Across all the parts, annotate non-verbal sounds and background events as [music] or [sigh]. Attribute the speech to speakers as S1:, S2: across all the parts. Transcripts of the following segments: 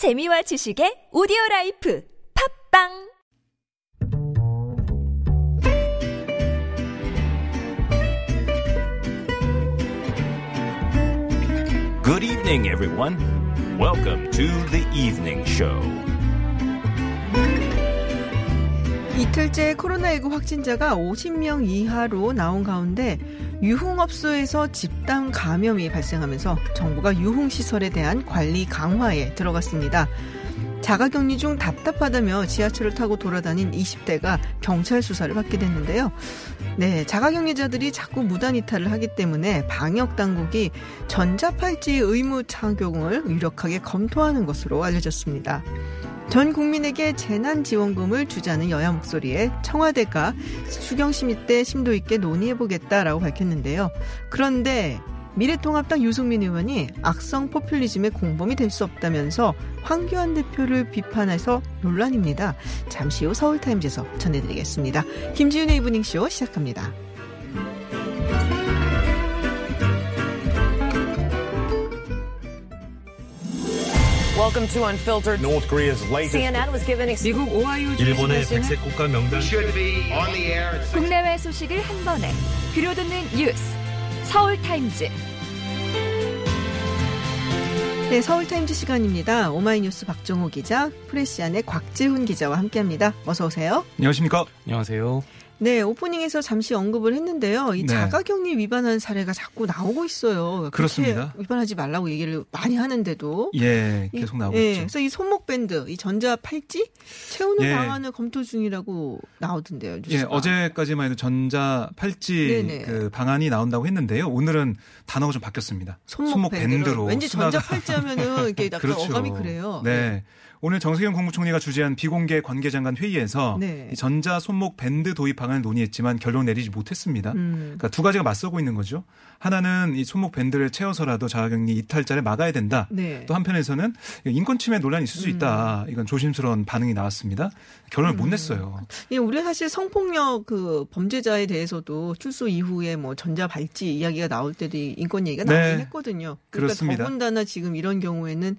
S1: 재미와 지식의 오디오 라이프 팟빵
S2: Good evening, everyone. Welcome to the evening show.
S3: 이틀째 코로나19 확진자가 50명 이하로 나온 가운데 유흥업소에서 집단 감염이 발생하면서 정부가 유흥시설에 대한 관리 강화에 들어갔습니다. 자가격리 중 답답하다며 지하철을 타고 돌아다닌 20대가 경찰 수사를 받게 됐는데요. 네, 자가격리자들이 자꾸 무단 이탈을 하기 때문에 방역 당국이 전자팔찌 의무 착용을 유력하게 검토하는 것으로 알려졌습니다. 전 국민에게 재난지원금을 주자는 여야 목소리에 청와대가 수경심의 때 심도 있게 논의해보겠다라고 밝혔는데요. 그런데 미래통합당 유승민 의원이 악성 포퓰리즘의 공범이 될 수 없다면서 황교안 대표를 비판해서 논란입니다. 잠시 후 서울타임즈에서 전해드리겠습니다. 김지윤의 이브닝쇼 시작합니다.
S4: Welcome to Unfiltered.
S5: North Korea's latest
S4: CNN was given
S3: 미국 오하이오
S5: 일본의
S3: 주지사는
S5: 백색 국가 명단
S6: should be on the air at
S1: 국내외 소식을 한 번에 들려듣는 뉴스 서울 타임즈
S3: 네, 서울 타임즈 시간입니다. 오마이뉴스 박정호 기자, 프레시안의 곽재훈 기자와 함께합니다. 어서 오세요.
S7: 안녕하십니까?
S5: 안녕하세요.
S3: 네, 오프닝에서 잠시 언급을 했는데요. 이
S7: 네.
S3: 자가격리 위반한 사례가 자꾸 나오고 있어요.
S7: 그렇습니다.
S3: 위반하지 말라고 얘기를 많이 하는데도.
S7: 예,
S3: 이-
S7: 계속 나오고
S3: 예,
S7: 있죠.
S3: 그래서 이 손목 밴드, 이 전자 팔찌 채우는
S7: 예.
S3: 방안을 검토 중이라고 나오던데요.
S7: 예,
S3: 뉴스가.
S7: 어제까지만 해도 전자 팔찌
S3: 네네.
S7: 그 방안이 나온다고 했는데요. 오늘은 단어가 좀 바뀌었습니다.
S3: 손목, 밴드로.
S7: 밴드로
S3: 왠지 전자 팔찌 하면은 이게 약간 [laughs]
S7: 그렇죠.
S3: 어감이 그래요.
S7: 네. 오늘 정세균 국무총리가 주재한 비공개 관계장관 회의에서
S3: 네.
S7: 이 전자 손목 밴드 도입 방안을 논의했지만 결론 내리지 못했습니다.
S3: 음.
S7: 그러니까 두 가지가 맞서고 있는 거죠. 하나는 이 손목 밴드를 채워서라도 자가격리 이탈자를 막아야 된다.
S3: 네.
S7: 또 한편에서는 인권 침해 논란이 있을 수
S3: 음.
S7: 있다. 이건 조심스러운 반응이 나왔습니다. 결론을 못 냈어요.
S3: 예, 우리 사실 성폭력 그 범죄자에 대해서도 출소 이후에 뭐 전자 발찌 이야기가 나올 때도 이 인권 얘기가
S7: 네.
S3: 나오긴 했거든요. 그러니까
S7: 그렇습니다.
S3: 더군다나 지금 이런 경우에는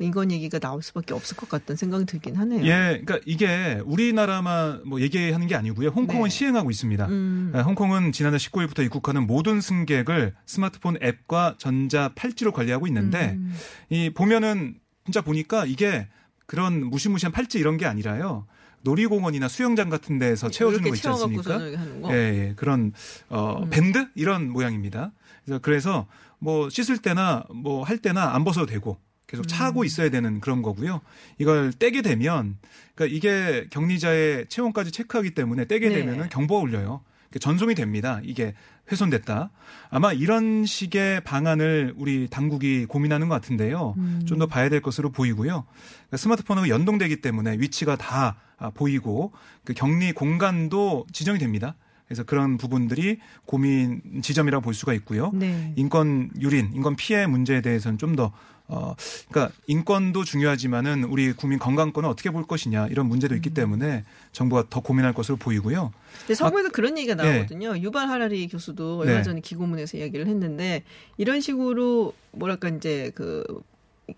S3: 인권 얘기가 나올 수밖에 없을 것 같다는 생각이 들긴 하네요.
S7: 예, 그러니까 이게 우리나라만 뭐 얘기하는 게 아니고요. 홍콩은
S3: 네.
S7: 시행하고 있습니다.
S3: 음.
S7: 예, 홍콩은 지난달 19일부터 입국하는 모든 승객을 스마트폰 앱과 전자 팔찌로 관리하고 있는데
S3: 음.
S7: 이 보면은 진짜 보니까 이게 그런 무시무시한 팔찌 이런 게 아니라요. 놀이공원이나 수영장 같은 데서 채워주는 거 있지 않습니까?
S3: 거.
S7: 예, 예. 그런 어
S3: 음.
S7: 밴드 이런 모양입니다. 그래서 그래서 뭐 씻을 때나 뭐 할 때나 안 벗어도 되고 계속
S3: 음.
S7: 차고 있어야 되는 그런 거고요. 이걸 떼게 되면 그러니까 이게 격리자의 체온까지 체크하기 때문에 떼게
S3: 네.
S7: 되면은 경보가 울려요. 전송이 됩니다. 이게 훼손됐다. 아마 이런 식의 방안을 우리 당국이 고민하는 것 같은데요.
S3: 음.
S7: 좀더 봐야 될 것으로 보이고요. 그러니까 스마트폰하고 연동되기 때문에 위치가 다 아, 보이고 그 격리 공간도 지정이 됩니다. 그래서 그런 부분들이 고민 지점이라고 볼 수가 있고요.
S3: 네.
S7: 인권 유린, 인권 피해 문제에 대해서는 좀더 어, 그러니까 인권도 중요하지만은 우리 국민 건강권을 어떻게 볼 것이냐 이런 문제도
S3: 음.
S7: 있기 때문에 정부가 더 고민할 것으로 보이고요.
S3: 근데 서구에서 그런 얘기가
S7: 예.
S3: 나오거든요. 유발 하라리 교수도 얼마
S7: 네.
S3: 전에 기고문에서 이야기를 했는데 이런 식으로 뭐랄까 이제 그,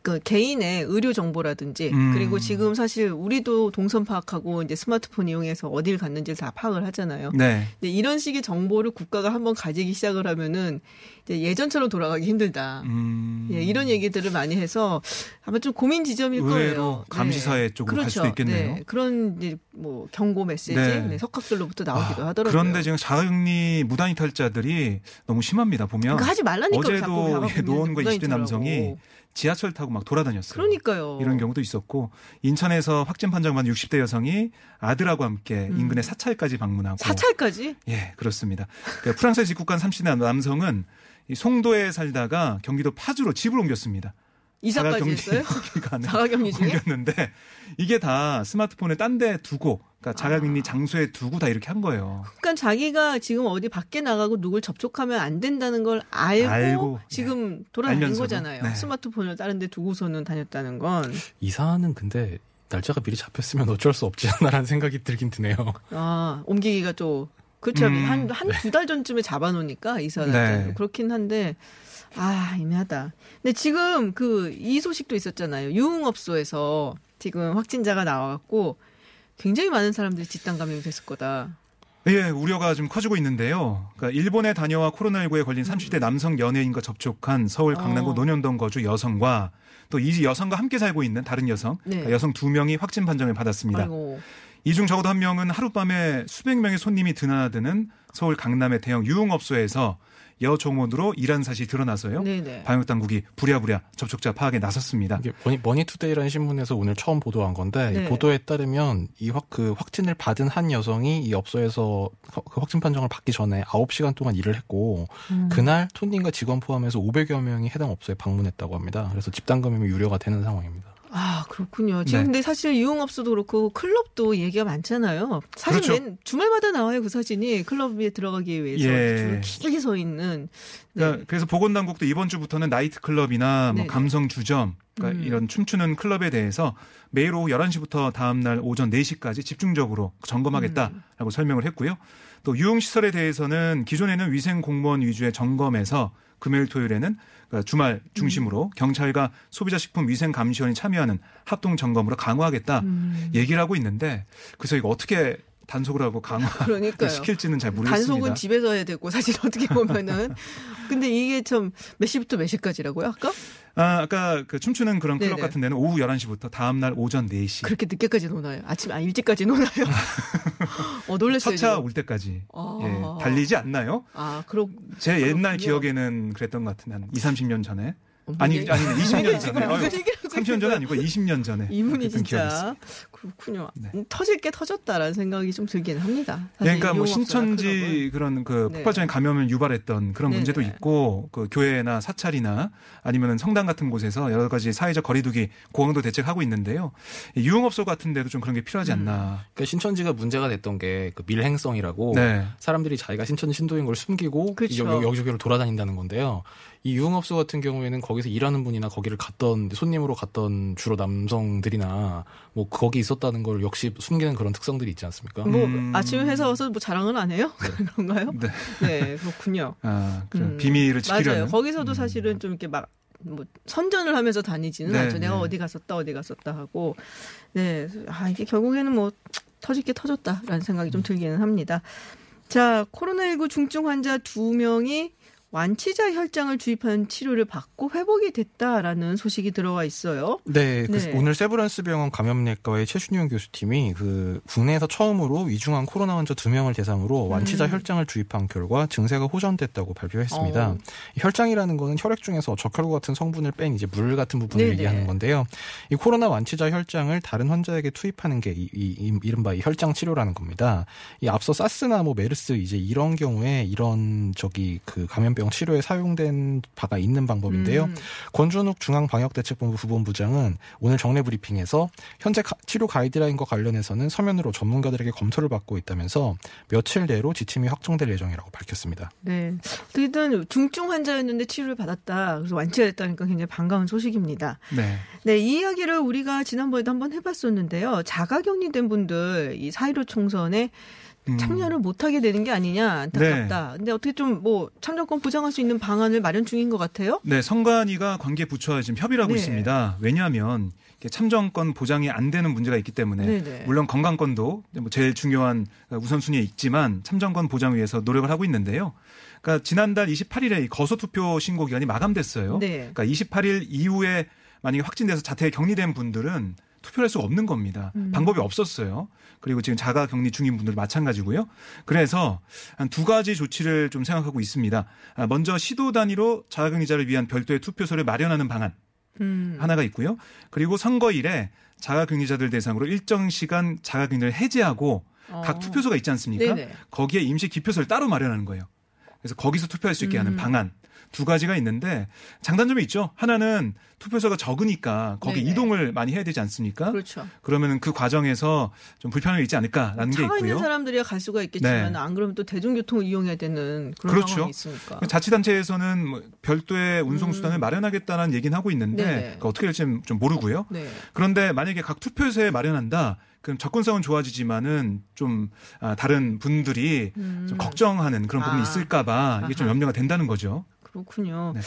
S3: 그 개인의 의료 정보라든지
S7: 음.
S3: 그리고 지금 사실 우리도 동선 파악하고 이제 스마트폰 이용해서 어딜 갔는지를 다 파악을 하잖아요.
S7: 네.
S3: 근데 이런 식의 정보를 국가가 한번 가지기 시작을 하면은 이제 예전처럼 돌아가기 힘들다.
S7: 음.
S3: 예, 이런 얘기들을 많이 해서 아마 좀 고민 지점일 거예요.
S7: 감시사회 쪽으로 갈
S3: 그렇죠.
S7: 수도 있겠네요.
S3: 네. 그런 이제 뭐 경고 메시지
S7: 네.
S3: 네, 석학들로부터 나오기도
S7: 아,
S3: 하더라고요.
S7: 그런데 지금 자가격리 무단 이탈자들이 너무 심합니다. 보면
S3: 그러니까 하지 말라니까
S7: 어제도
S3: 무단히
S7: 20대 남성이. 지하철 타고 막 돌아다녔어요.
S3: 그러니까요.
S7: 이런 경우도 있었고 인천에서 확진 판정받은 60대 여성이 아들하고 함께
S3: 음.
S7: 인근의 사찰까지 방문하고
S3: 사찰까지?
S7: 예, 그렇습니다. 그 프랑스에서 입국한 30대 남성은 이 송도에 살다가 경기도 파주로 집을 옮겼습니다.
S3: 이사까지 했어요? [laughs] 자가격리 중에?
S7: 옮겼는데 이게 다 스마트폰을 딴데 두고 그러니까
S3: 아.
S7: 자가격리 장소에 두고 다 이렇게 한 거예요.
S3: 그러니까 자기가 지금 어디 밖에 나가고 누굴 접촉하면 안 된다는 걸 알고,
S7: 알고,
S3: 지금 돌아다닌
S7: 알면서도.
S3: 거잖아요.
S7: 네.
S3: 스마트폰을 다른 데 두고서는 다녔다는 건.
S5: 이 사안은 근데 날짜가 미리 잡혔으면 어쩔 수 없지 않나라는 생각이 들긴 드네요.
S3: 아, 옮기기가 또 그렇죠.
S7: 음,
S3: 한, 한 두 달 전쯤에 잡아 놓으니까 이사를
S7: 네.
S3: 그렇긴 한데 아, 애매하다. 근데 지금 그 이 소식도 있었잖아요. 유흥업소에서 지금 확진자가 나와갖고 굉장히 많은 사람들이 집단 감염이 됐을 거다.
S7: 예, 우려가 좀 커지고 있는데요. 그러니까 일본에 다녀와 코로나19에 걸린 30대 남성 연예인과 접촉한 서울 강남구
S3: 어.
S7: 논현동 거주 여성과 또 이 여성과 함께 살고 있는 다른 여성,
S3: 네.
S7: 그러니까 여성 두 명이 확진 판정을 받았습니다.
S3: 이
S7: 중 적어도 한 명은 하룻밤에 수백 명의 손님이 드나드는 서울 강남의 대형 유흥업소에서 여종업원으로 일한 사실이 드러나서요.
S3: 네네.
S7: 방역 당국이 부랴부랴 접촉자 파악에 나섰습니다.
S5: 이게 머니, 머니 투데이라는 신문에서 오늘 처음 보도한 건데
S3: 네.
S5: 이 보도에 따르면 이 확 그 확진을 받은 한 여성이 이 업소에서 허- 그 확진 판정을 받기 전에 9시간 동안 일을 했고
S3: 음.
S5: 그날 손님과 직원 포함해서 500여 명이 해당 업소에 방문했다고 합니다. 그래서 집단 감염이 우려가 되는 상황입니다.
S3: 아, 그렇군요. 지금
S7: 네.
S3: 근데 사실 유흥업소도 그렇고 클럽도 얘기가 많잖아요. 사실
S7: 그렇죠.
S3: 맨 주말마다 나와요, 그 사진이. 클럽에 들어가기 위해서
S7: 예.
S3: 줄 길게 서 있는. 네.
S7: 그러니까 그래서 보건당국도 이번 주부터는 나이트 클럽이나 뭐. 감성 주점, 그러니까
S3: 음.
S7: 이런 춤추는 클럽에 대해서 매일 오후 11시부터 다음 날 오전 4시까지 집중적으로 점검하겠다라고
S3: 음.
S7: 설명을 했고요. 또 유흥시설에 대해서는 기존에는 위생 공무원 위주의 점검에서 금요일 토요일에는 그러니까 주말 중심으로
S3: 음.
S7: 경찰과 소비자식품 위생감시원이 참여하는 합동 점검으로 강화하겠다
S3: 음.
S7: 얘기를 하고 있는데 그래서 이거 어떻게 단속을 하고 강화를. [laughs] 시킬지는 잘 모르겠습니다.
S3: 단속은 집에서 해야 되고 사실 어떻게 보면은 [laughs] 근데 이게 참 몇 시부터 몇 시까지라고요? 아까
S7: 아, 아까 그 춤추는 그런 클럽
S3: 네네.
S7: 같은 데는 오후 11시부터 다음 날 오전 4시.
S3: 그렇게 늦게까지 노나요? 아침 아 일찍까지 노나요? [laughs] 어 놀랐어요.
S7: 첫차. 올 때까지
S3: 아.
S7: 예, 달리지 않나요?
S3: 아, 그렇
S7: 제 옛날
S3: 그렇군요.
S7: 기억에는 그랬던 것 같은데 한 2, 30년 전에.
S3: 어,
S7: 아니,
S3: 이게-
S7: 아니, 20년 전에. 아유, 30년 전은 아니고 [laughs] 20년 전에.
S3: 이분이. 진짜 그렇군요.
S7: 네.
S3: 음, 터질 게 터졌다라는 생각이 좀 들기는 합니다.
S7: 예,
S3: 사실
S7: 그러니까 뭐. 신천지 그런 그
S3: 네.
S7: 폭발적인 감염을 유발했던 그런
S3: 네네.
S7: 문제도 있고 그 교회나 사찰이나 아니면 성당 같은 곳에서 여러 가지 사회적 거리두기 고강도 대책하고 있는데요. 이 유흥업소 같은 데도 좀 그런 게 필요하지
S3: 음.
S7: 않나.
S5: 그러니까 신천지가 문제가 됐던 게 그 밀행성이라고
S7: 네.
S5: 사람들이 자기가 신천지 신도인 걸 숨기고
S3: 그렇죠.
S5: 여- 여기저기로 돌아다닌다는 건데요. 이 유흥업소 같은 경우에는 거기서 일하는 분이나 거기를 갔던 손님으로 갔던 주로 남성들이나 뭐 거기 있었다는 걸 역시 숨기는 그런 특성들이 있지 않습니까?
S3: 뭐
S7: 음.
S3: 아침에 회사 와서 뭐 자랑은 안 해요? [laughs] 그런가요?
S7: 네.
S3: 네, 그렇군요.
S7: 아.
S3: 음.
S7: 비밀을 지키려는.
S3: 맞아요. 거기서도 사실은 좀 이렇게 막, 뭐, 선전을 하면서 다니지는
S7: 네,
S3: 않죠. 내가
S7: 네.
S3: 어디 갔었다, 어디 갔었다 하고. 네. 아, 이게 결국에는 뭐, 터질 게 터졌다라는 생각이 좀 들기는 합니다. 자, 코로나19 중증 환자 두 명이 완치자 혈장을 주입한 치료를 받고 회복이 됐다라는 소식이 들어와 있어요.
S5: 네, 그
S3: 네.
S5: 오늘 세브란스 병원 감염내과의 최준용 교수팀이 그 국내에서 처음으로 위중한 코로나 환자 두 명을 대상으로 완치자
S3: 음.
S5: 혈장을 주입한 결과 증세가 호전됐다고 발표했습니다.
S3: 어.
S5: 이 혈장이라는 거는 혈액 중에서 적혈구 같은 성분을 뺀 이제 물 같은 부분을
S3: 네네.
S5: 얘기하는 건데요. 이 코로나 완치자 혈장을 다른 환자에게 투입하는 게 이, 이, 이, 이른바 이 혈장 치료라는 겁니다. 이 앞서 사스나 뭐 메르스 이제 이런 경우에 이런 저기 그 감염 병 치료에 사용된 바가 있는 방법인데요.
S3: 음.
S5: 권준욱 중앙방역대책본부 부본부장은 오늘 정례 브리핑에서 현재 가- 치료 가이드라인과 관련해서는 서면으로 전문가들에게 검토를 받고 있다면서 며칠 내로 지침이 확정될 예정이라고 밝혔습니다.
S3: 네. 어떻게든 중증 환자였는데 치료를 받았다. 그래서 완치가 됐다니까 굉장히 반가운 소식입니다.
S7: 네.
S3: 네, 이 이야기를 우리가 지난번에도 한번 해봤었는데요. 자가격리된 분들 이 사이로 총선에
S7: 음.
S3: 참여를 못하게 되는 게 아니냐 안타깝다. 근데 어떻게 좀 뭐 참정권 보장할 수 있는 방안을 마련 중인 것 같아요.
S7: 네, 성관위가 관계 부처와 지금 협의를 하고
S3: 네.
S7: 있습니다. 왜냐하면 참정권 보장이 안 되는 문제가 있기 때문에
S3: 네네.
S7: 물론 건강권도 뭐 제일 중요한 우선순위에 있지만 참정권 보장 위해서 노력을 하고 있는데요. 그러니까 지난달 28일에 거소 투표 신고 기간이 마감됐어요.
S3: 네.
S7: 그러니까 28일 이후에 만약에 확진돼서 자택에 격리된 분들은 투표를 할 수가 없는 겁니다.
S3: 음.
S7: 방법이 없었어요. 그리고 지금 자가 격리 중인 분들 마찬가지고요. 그래서 한 두 가지 조치를 좀 생각하고 있습니다. 아, 먼저 시도 단위로 자가 격리자를 위한 별도의 투표소를 마련하는 방안
S3: 음.
S7: 하나가 있고요. 그리고 선거일에 자가 격리자들 대상으로 일정 시간 자가 격리를 해제하고
S3: 어.
S7: 각 투표소가 있지 않습니까?
S3: 네네.
S7: 거기에 임시 기표소를 따로 마련하는 거예요. 그래서 거기서 투표할 수 있게 하는
S3: 음.
S7: 방안 두 가지가 있는데 장단점이 있죠. 하나는 투표소가 적으니까 거기
S3: 네네.
S7: 이동을 많이 해야 되지 않습니까?
S3: 그렇죠.
S7: 그러면은 그 과정에서 좀 불편함이 있지 않을까라는 게
S3: 차가 있는
S7: 있고요.
S3: 사람들이야 갈 수가 있겠지만
S7: 네.
S3: 안 그러면 또 대중교통을 이용해야 되는 그런
S7: 그렇죠.
S3: 상황이 있으니까.
S7: 자치단체에서는 뭐 별도의 운송 수단을
S3: 음.
S7: 마련하겠다는 얘기는 하고 있는데. 그러니까 어떻게 될지 좀 모르고요.
S3: 네.
S7: 그런데 만약에 각 투표소에 마련한다. 그럼 접근성은 좋아지지만은 좀 아, 다른 분들이
S3: 음.
S7: 좀 걱정하는 그런 부분이
S3: 아.
S7: 있을까봐 이게 좀. 염려가 된다는 거죠.
S3: 그렇군요.
S7: 네.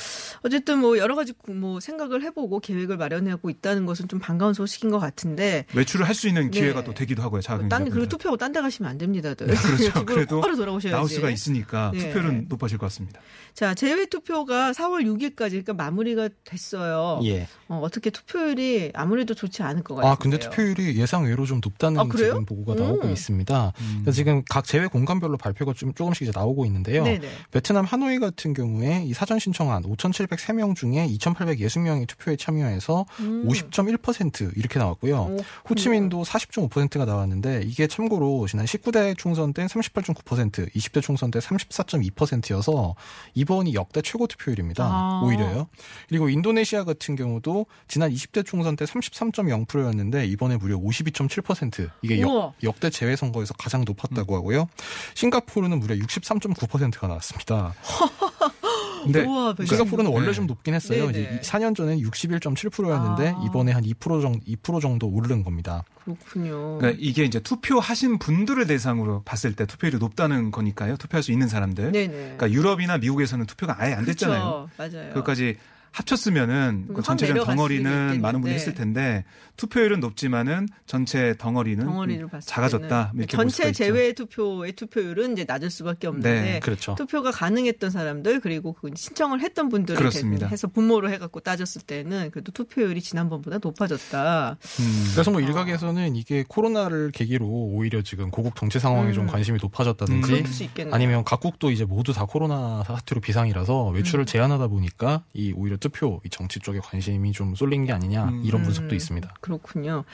S3: 어쨌든 뭐 여러 가지 구- 뭐 생각을 해보고 계획을 마련하고 있다는 것은 좀 반가운 소식인 것 같은데.
S7: 외출을 할 수 있는 기회가
S3: 네.
S7: 또 되기도 하고요. 작은
S3: 딴. 그리고 투표하고 딴 데 가시면 안 됩니다. 늘.
S7: 그렇죠. [laughs] 그래도
S3: 돌아오셔야지.
S7: 나올 수가 있으니까
S3: 네.
S7: 투표율은 높아질 것 같습니다.
S3: 자, 제외 투표가 4월 6일까지 그러니까 마무리가 됐어요.
S5: 예.
S3: 어, 떻게 투표율이 아무래도 좋지 않을 것 같아요.
S5: 아, 근데 투표율이 예상 외로 좀 높다는
S3: 아?
S5: 지금 보고가 나오고
S3: 음.
S5: 있습니다. 그래서 지금 각 제외 공간별로 발표가 좀 조금씩 이제 나오고 있는데요.
S3: 네네.
S5: 베트남 하노이 같은 경우에 이 사전 신청한 5,703명 중에 2,860명이 투표에 참여해서
S3: 음.
S5: 50.1% 이렇게 나왔고요.
S3: 오,
S5: 호치민도 40.5%가 나왔는데 이게 참고로 지난 19대 총선 때 38.9%, 20대 총선 때 34.2%여서 이번이 역대 최고 투표율입니다.
S3: 아.
S5: 오히려요. 그리고 인도네시아 같은 경우도 지난 20대 총선 때 33.0%였는데 이번에 무려 52.7% 이게. 역, 역대 재외 선거에서 가장 높았다고 하고요. 싱가포르는 무려 63.9%가 나왔습니다. [laughs] 근데
S3: 우와, 그
S5: 싱가포르는 원래
S7: 네.
S5: 좀 높긴 했어요.
S3: 네네.
S5: 이제 4년 전에 61.7%였는데
S3: 아.
S5: 이번에 한 2% 정도 2% 정도 오른 겁니다.
S3: 그렇군요.
S7: 그러니까 이게 이제 투표하신 분들을 대상으로 봤을 때 투표율이 높다는 거니까요. 투표할 수 있는 사람들.
S3: 네네.
S7: 그러니까 유럽이나 미국에서는 투표가 아예 안 됐잖아요.
S3: 맞아요.
S7: 그것까지 합쳤으면은
S3: 그확
S7: 전체적
S3: 내려갔을
S7: 덩어리는 많은 분이. 했을 텐데 투표율은 높지만은 전체 덩어리는
S3: 덩어리를
S7: 작아졌다. 이렇게
S3: 전체
S7: 있죠.
S3: 제외 투표의 투표율은 이제 낮을 수밖에 없는데
S7: 네,
S5: 그렇죠.
S3: 투표가 가능했던 사람들 그리고 그 신청을 했던 분들을
S7: 그렇습니다.
S3: 해서 분모로 해갖고 따졌을 때는 그래도 투표율이 지난번보다 높아졌다.
S7: 음.
S5: 그래서 뭐 일각에서는 이게 코로나를 계기로 오히려 지금 고국 정치 상황에
S3: 음.
S5: 좀 관심이 높아졌다든지
S7: 음.
S3: 그럴 수 있겠네요.
S5: 아니면 각국도 이제 모두 다 코로나 사태로 비상이라서
S3: 음.
S5: 외출을 제한하다 보니까 이 오히려 투표, 이 정치 쪽에 관심이 좀 쏠린 게 아니냐
S7: 음.
S5: 이런 분석도
S3: 음.
S5: 있습니다.
S3: 그렇군요.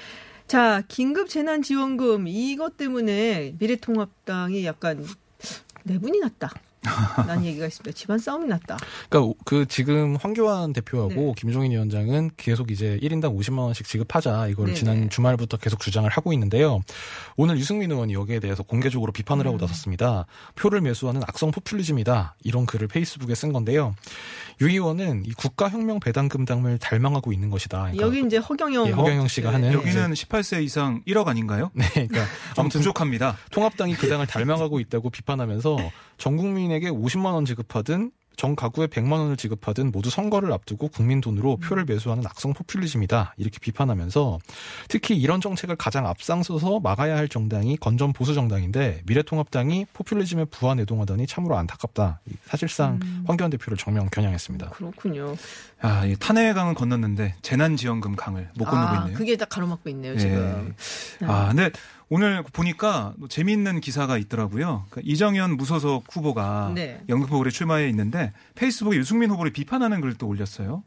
S3: 자, 긴급 재난 지원금 이것 때문에 미래통합당이 약간 내분이 났다. 라는 [laughs] 얘기가 있습니다. 집안 싸움이 났다.
S5: 그러니까 그 지금 황교안 대표하고
S3: 네.
S5: 김종인 위원장은 계속 이제 1인당 50만 원씩 지급하자 이걸
S3: 네네.
S5: 지난 주말부터 계속 주장을 하고 있는데요. 오늘 유승민 의원이 여기에 대해서 공개적으로 비판을 하고
S3: 음.
S5: 나섰습니다. 표를 매수하는 악성 포퓰리즘이다. 이런 글을 페이스북에 쓴 건데요. 유 의원은 이 국가혁명 배당금 당을 달망하고 있는 것이다. 그러니까
S3: 여기 이제 허경영
S5: 예, 허경영 씨가 하는
S7: 여기는 18세 이상 1억 아닌가요?
S5: 네, 그러니까 [laughs]
S7: 좀
S5: 아무튼
S7: 부족합니다.
S5: 통합당이 그 당을 닮아가고 있다고 비판하면서 전 국민에게 50만 원 지급하든 전 가구에 100만 원을 지급하든 모두 선거를 앞두고 국민 돈으로 표를 매수하는 악성 포퓰리즘이다 이렇게 비판하면서 특히 이런 정책을 가장 앞장서서 막아야 할 정당이 건전 보수 정당인데 미래통합당이 포퓰리즘에 부안해동하다니 참으로 안타깝다. 사실상 황교안 대표를 정면 겨냥했습니다.
S3: 그렇군요.
S7: 아, 이 탄핵강은 건넜는데 재난지원금 강을 못 건너고
S3: 아,
S7: 있네요.
S3: 그게 다 가로막고 있네요,
S7: 예.
S3: 지금.
S7: 아, 근데 오늘 보니까 또 재미있는 기사가 있더라고요. 그러니까 이정현 무소속 후보가
S3: 네.
S7: 연금 후보에 출마해 있는데 페이스북에 유승민 후보를 비판하는 또 올렸어요.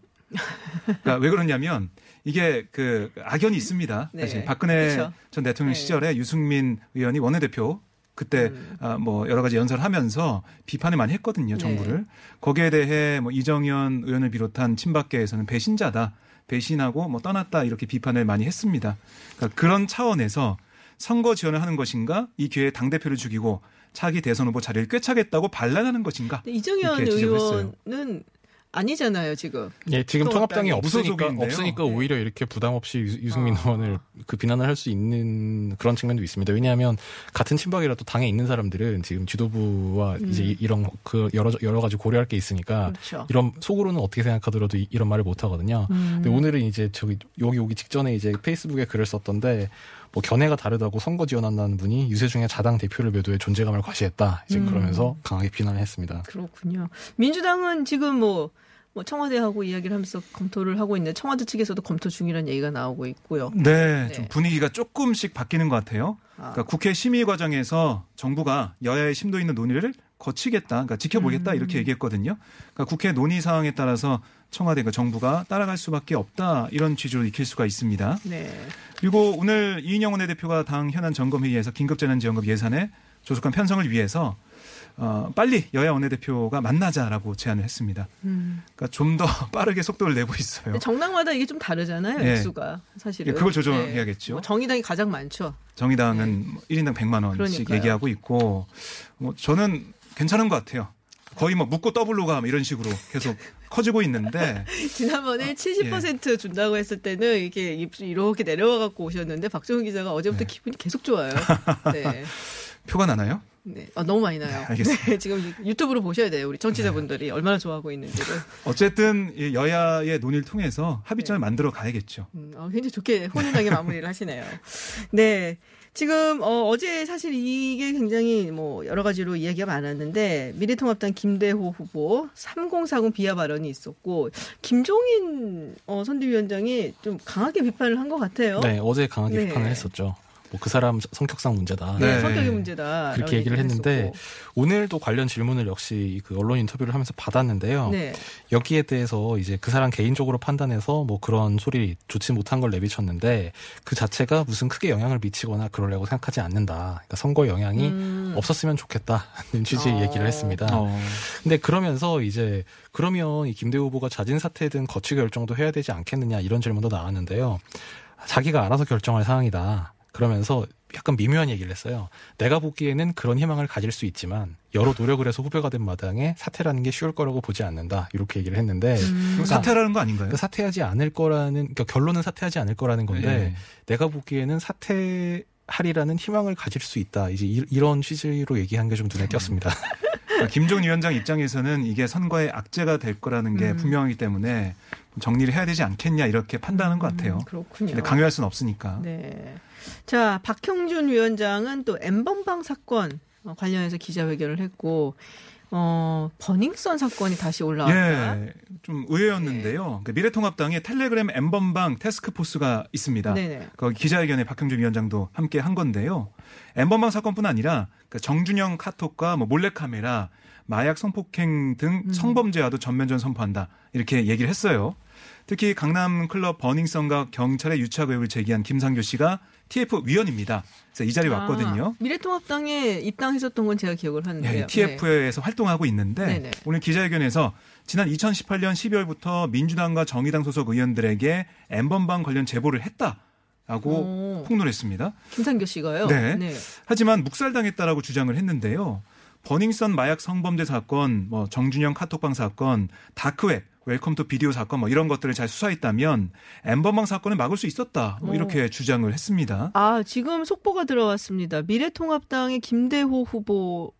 S7: 그러니까 왜 그러냐면 이게 그 악연이 있습니다.
S3: 네.
S7: 사실 박근혜
S3: 그렇죠.
S7: 전 대통령
S3: 네.
S7: 시절에 유승민 의원이 원내대표 그때
S3: 음.
S7: 아, 뭐 여러 가지 연설을 하면서 비판을 많이 했거든요,
S3: 네.
S7: 정부를. 거기에 대해 뭐 이정현 의원을 비롯한 친박계에서는 배신자다. 배신하고 뭐 떠났다 이렇게 비판을 많이 했습니다. 그러니까 그런 차원에서 선거 지원을 하는 것인가 이 기회에 당 대표를 죽이고 차기 대선 후보 자리를 꿰차겠다고 반란하는 것인가?
S3: 이정현. 의원은 아니잖아요, 지금.
S5: 예, 지금
S3: 통합당이
S5: 없으니까
S7: 무소속인데요.
S5: 없으니까
S3: 네.
S5: 오히려 이렇게 부담 없이 유- 유승민
S3: 아.
S5: 의원을 그 비난을 할 수 있는 그런 측면도 있습니다. 왜냐하면 같은 친박이라도 당에 있는 사람들은 지금 지도부와 이제 이- 이런 그 여러 여러 가지 고려할 게 있으니까
S3: 음. 그렇죠.
S5: 이런 속으로는 어떻게 생각하더라도 이- 이런 말을 못 하거든요.
S3: 음.
S5: 근데 오늘은 이제 저기 여기 오기 직전에 이제 페이스북에 글을 썼던데 뭐 견해가 다르다고 선거 지원한다는 분이 유세중에 자당 대표를 매도해 존재감을 과시했다. 이제
S3: 음.
S5: 그러면서 강하게 비난을 했습니다.
S3: 그렇군요. 민주당은 지금 뭐, 뭐 청와대하고 이야기를 하면서 검토를 하고 있는데 청와대 측에서도 검토 중이라는 얘기가 나오고 있고요.
S7: 네,
S3: 네.
S7: 좀 분위기가 조금씩 바뀌는 것 같아요.
S3: 아.
S7: 그러니까 국회 심의 과정에서 정부가 여야의 심도 있는 논의를 거치겠다, 그러니까 지켜보겠다
S3: 음.
S7: 이렇게 얘기했거든요. 그러니까 국회 논의 상황에 따라서 청와대, 그 정부가 따라갈 수밖에 없다 이런 취지로 익힐 수가 있습니다.
S3: 네.
S7: 그리고 오늘 이인영 원내대표가 당 현안 점검 회의에서 긴급재난지원금 예산의 조속한 편성을 위해서 어, 빨리 여야 원내대표가 만나자라고 제안을 했습니다.
S3: 음.
S7: 그러니까 좀 더 [laughs] 빠르게 속도를 내고 있어요.
S3: 정당마다 이게 좀 다르잖아요,
S7: 네.
S3: 액수가. 사실은.
S7: 예, 그걸 조정해야겠죠.
S3: 뭐 정의당이 가장 많죠.
S7: 정의당은 1인당 100만 원씩
S3: 네. 그러니까요.
S7: 얘기하고 있고 뭐 저는 괜찮은 것 같아요. 거의 뭐 묻고 더블로 가 이런 식으로 계속 [laughs] 커지고 있는데
S3: 지난번에
S7: 아,
S3: 70% 준다고 했을 때는 이게 입술이 이렇게 내려와 갖고 오셨는데 박정호 기자가 어제부터
S7: 네.
S3: 기분이 계속 좋아요. [laughs] 네.
S7: 표가 나나요?
S3: 네. 아, 너무 많이 나요.
S7: 알겠습니다.
S3: 네, 지금 유- 유튜브로 보셔야 돼요. 우리 청취자분들이 얼마나 좋아하고 있는지를.
S7: 어쨌든 이 여야의 논의를 통해서 합의점을
S3: 네.
S7: 만들어 가야겠죠.
S3: 음, 어, 굉장히 좋게 훈훈하게 [laughs] 마무리를 하시네요. 네. 지금 어, 제 사실 이게 굉장히 뭐 여러 가지로 이야기가 많았는데 미래통합당 김대호 후보 3040 비하 발언이 있었고 김종인 어, 선대위원장이 좀 강하게 비판을 한 것 같아요.
S5: 네, 어제 강하게
S3: 네.
S5: 비판을 했었죠. 뭐 그 사람 성격상 문제다.
S3: 네,
S7: 네.
S3: 성격의 문제다.
S5: 그렇게 얘기를 했는데 오늘도 관련 질문을 역시 그 언론 인터뷰를 하면서 받았는데요.
S3: 네.
S5: 여기에 대해서 이제 그 사람 개인적으로 판단해서 뭐 그런 소리 좋지 못한 걸 내비쳤는데 그 자체가 무슨 크게 영향을 미치거나 그러려고 생각하지 않는다. 그러니까 선거 영향이
S3: 음.
S5: 없었으면 좋겠다는 취지의
S3: 어.
S5: 얘기를 했습니다.
S7: 어.
S5: 근데 그러면서 이제 그러면 이 김대호 후보가 자진 사퇴든 거취 결정도 해야 되지 않겠느냐 이런 질문도 나왔는데요. 자기가 알아서 결정할 사항이다. 그러면서 약간 미묘한 얘기를 했어요. 내가 보기에는 그런 희망을 가질 수 있지만 여러 노력을 해서 후배가 된 마당에 사퇴라는 게 쉬울 거라고 보지 않는다. 이렇게 얘기를 했는데
S3: 음.
S7: 그럼 사퇴라는 거 아닌가요?
S5: 그러니까 사퇴하지 않을 거라는 그러니까 결론은 사퇴하지 않을 거라는 건데
S7: 네.
S5: 내가 보기에는 사퇴 하리라는 희망을 가질 수 있다. 이제 이, 이런 취지로 얘기한 게 좀 눈에 띄었습니다. [laughs]
S7: 그러니까 김종인 위원장 입장에서는 이게 선거의 악재가 될 거라는 게
S3: 음.
S7: 분명하기 때문에 정리를 해야 되지 않겠냐 이렇게 판단하는 것 같아요.
S3: 음, 그렇군요.
S7: 근데 강요할 수는 없으니까.
S3: 네. 자, 박형준 위원장은 또 엠번방 사건 어, 관련해서 기자회견을 했고, 어, 버닝썬 사건이 다시 올라왔다.
S7: 예, 좀 의외였는데요. 그 미래통합당에 텔레그램 엠번방 테스크포스가 있습니다.
S3: 네네.
S7: 거기 기자회견에 박형준 위원장도 함께 한 건데요. 엠번방 사건뿐 아니라 그 정준영 카톡과 뭐 몰래카메라, 마약 성폭행 등
S3: 음.
S7: 성범죄와도 전면전 선포한다 이렇게 얘기를 했어요. 특히 강남 클럽 버닝썬과 경찰의 유착 의혹을 제기한 김상교 씨가 TF 위원입니다. 그래서 이 자리에 왔거든요.
S3: 아, 미래통합당에 입당했었던 건 제가 기억을 하는데요.
S7: 예, TF에서 활동하고 있는데
S3: 네네.
S7: 오늘 기자회견에서 지난 2018년 12월부터 민주당과 정의당 소속 의원들에게 엠번방 관련 제보를 했다 라고
S3: 오.
S7: 폭로했습니다.
S3: 네. 김상교 씨가요.
S7: 네. 하지만 묵살당했다라고 주장을 했는데요. 버닝썬 마약 성범죄 사건, 뭐 정준영 카톡방 사건, 다크웹, Welcome to Video 사건 뭐 이런 것들을 잘 수사했다면 n번방 사건을 막을 수 있었다. 뭐 이렇게 주장을 했습니다.
S3: 아, 지금 속보가 들어왔습니다. 미래통합당의 김대호 후보가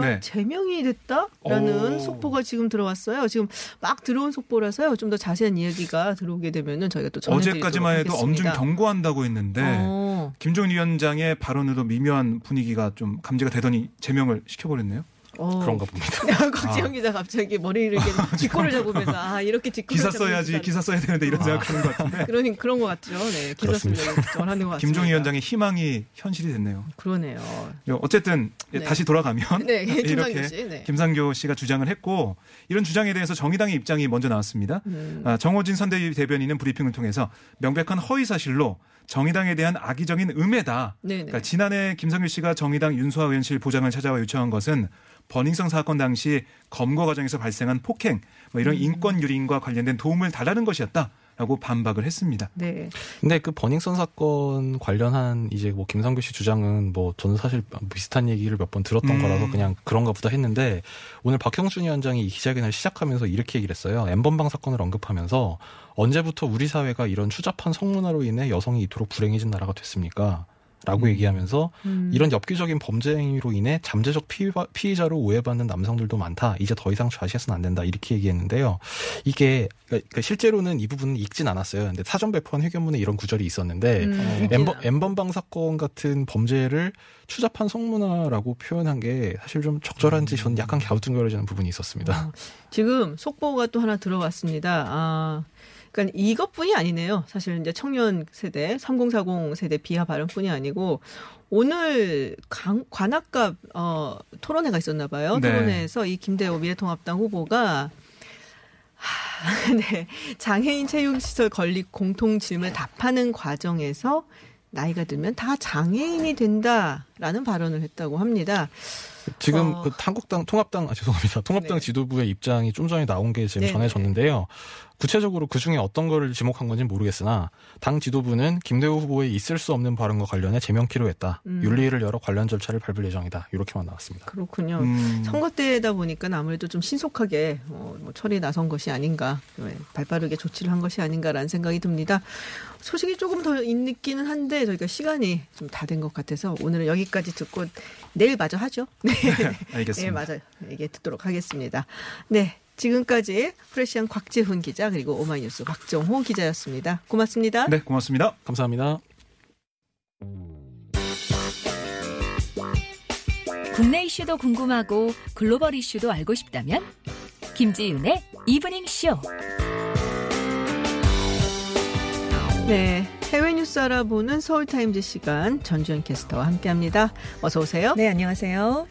S7: 네.
S3: 제명이 됐다라는
S7: 오.
S3: 속보가 지금 들어왔어요. 지금 막 들어온 속보라서요. 좀 더 자세한 이야기가 들어오게 되면은 저희가 또
S7: 어제까지만 해도 엄중. 경고한다고 했는데
S3: 어.
S7: 김종인 위원장의 발언으로 미묘한 분위기가 좀 감지가 되더니 제명을 시켜버렸네요.
S3: 어.
S5: 그런가 봅니다. [laughs]
S3: 곽지영 기자 갑자기 머리를 이렇게 [laughs] 뒷골을 잡으면서 아 이렇게 뒷골을
S7: 기사 써야지, 기사 써야 되는데 이런 생각하는 것 같은데. [laughs]
S3: 그러니 그런 것 같죠. 네, 기사. 쓰려고 전하는 것 같습니다.
S7: 김종인 위원장의 희망이 현실이 됐네요.
S3: 그러네요.
S7: 어쨌든
S3: 네.
S7: 다시 돌아가면
S3: 네,
S7: 이렇게
S3: 씨. 네.
S7: 김상교 씨가 주장을 했고 이런 주장에 대해서 정의당의 입장이 먼저 나왔습니다.
S3: 음.
S7: 아, 정호진 선대위 대변인은 브리핑을 통해서 명백한 허위 사실로 정의당에 대한 악의적인 음해다.
S3: 네네.
S7: 그러니까 지난해 김상규 씨가 정의당 윤수아 의원실 부장을 찾아와 요청한 것은 버닝썬 사건 당시 검거 과정에서 발생한 폭행, 뭐 이런
S3: 음.
S7: 인권 유린과 관련된 도움을 달라는 것이었다 라고 반박을 했습니다.
S3: 네.
S5: 근데 그 버닝썬 사건 관련한 이제 뭐 김상규 씨 주장은 뭐 저는 사실 비슷한 얘기를 몇 번 들었던
S7: 음.
S5: 거라서 그냥 그런가 보다 했는데 오늘 박형준 위원장이 이 기자회견을 시작하면서 이렇게 얘기를 했어요. 엠번방 사건을 언급하면서 언제부터 우리 사회가 이런 추잡한 성문화로 인해 여성이 이토록 불행해진 나라가 됐습니까? 라고 얘기하면서
S3: 음.
S5: 이런 엽기적인 범죄 행위로 인해 잠재적 피의자로 오해받는 남성들도 많다. 이제 더 이상 좌시해서는 안 된다. 이렇게 얘기했는데요. 이게 그러니까 실제로는 이 부분은 읽진 않았어요. 근데 사전 배포한 회견문에 이런 구절이 있었는데
S3: 음,
S5: 엠번, 엠번방 사건 같은 범죄를 추잡한 성문화라고 표현한 게 사실 좀 적절한지 저는 약간 갸우뚱거려지는 부분이 있었습니다.
S3: 어, 지금 속보가 또 하나 들어왔습니다. 아, 그러니까 이것뿐이 아니네요. 사실 이제 청년 세대, 3040 세대 비하 발언뿐이 아니고 오늘 강, 관악갑 어, 토론회가 있었나 봐요.
S7: 네.
S3: 토론회에서 이 김대호 미래통합당 후보가 하, [laughs] 네, 장애인 체육시설 건립 공통 질문을 답하는 과정에서 나이가 들면 다 장애인이 된다라는 발언을 했다고 합니다.
S5: 지금
S3: 어.
S5: 그 한국당 통합당 아 죄송합니다. 통합당
S3: 네.
S5: 지도부의 입장이 좀 전에 나온 게 지금
S3: 네,
S5: 전해졌는데요. 구체적으로 그 중에 어떤 거를 지목한 건지 는 모르겠으나 당 지도부는 김대호 후보의 있을 수 없는 발언과 관련해 제명키로 했다.
S3: 음.
S5: 윤리를 열어 관련 절차를 밟을 예정이다. 이렇게만 나왔습니다.
S3: 그렇군요.
S7: 음.
S3: 선거 때다 보니까 아무래도 좀 신속하게 어, 뭐 처리에 나선 것이 아닌가, 네, 발빠르게 조치를 한 것이 아닌가라는 생각이 듭니다. 소식이 조금 더 있기는 한데 저희가 시간이 좀 다 된 것 같아서 오늘은 여기까지 듣고 내일 마저 하죠. [laughs] 네, [laughs]
S7: 알겠습니다.
S3: 네 맞아요. 얘기 듣도록 하겠습니다. 네. 지금까지 프레시안 곽재훈 기자 그리고 오마이뉴스 박정호 기자였습니다. 고맙습니다.
S7: 네, 고맙습니다.
S5: 감사합니다.
S1: 국내 이슈도 궁금하고 글로벌 이슈도 알고 싶다면 김지윤의 이브닝 쇼.
S3: 네. 해외 뉴스 알아보는 서울타임즈 시간 전주현 캐스터와 함께합니다. 어서 오세요.
S8: 네, 안녕하세요.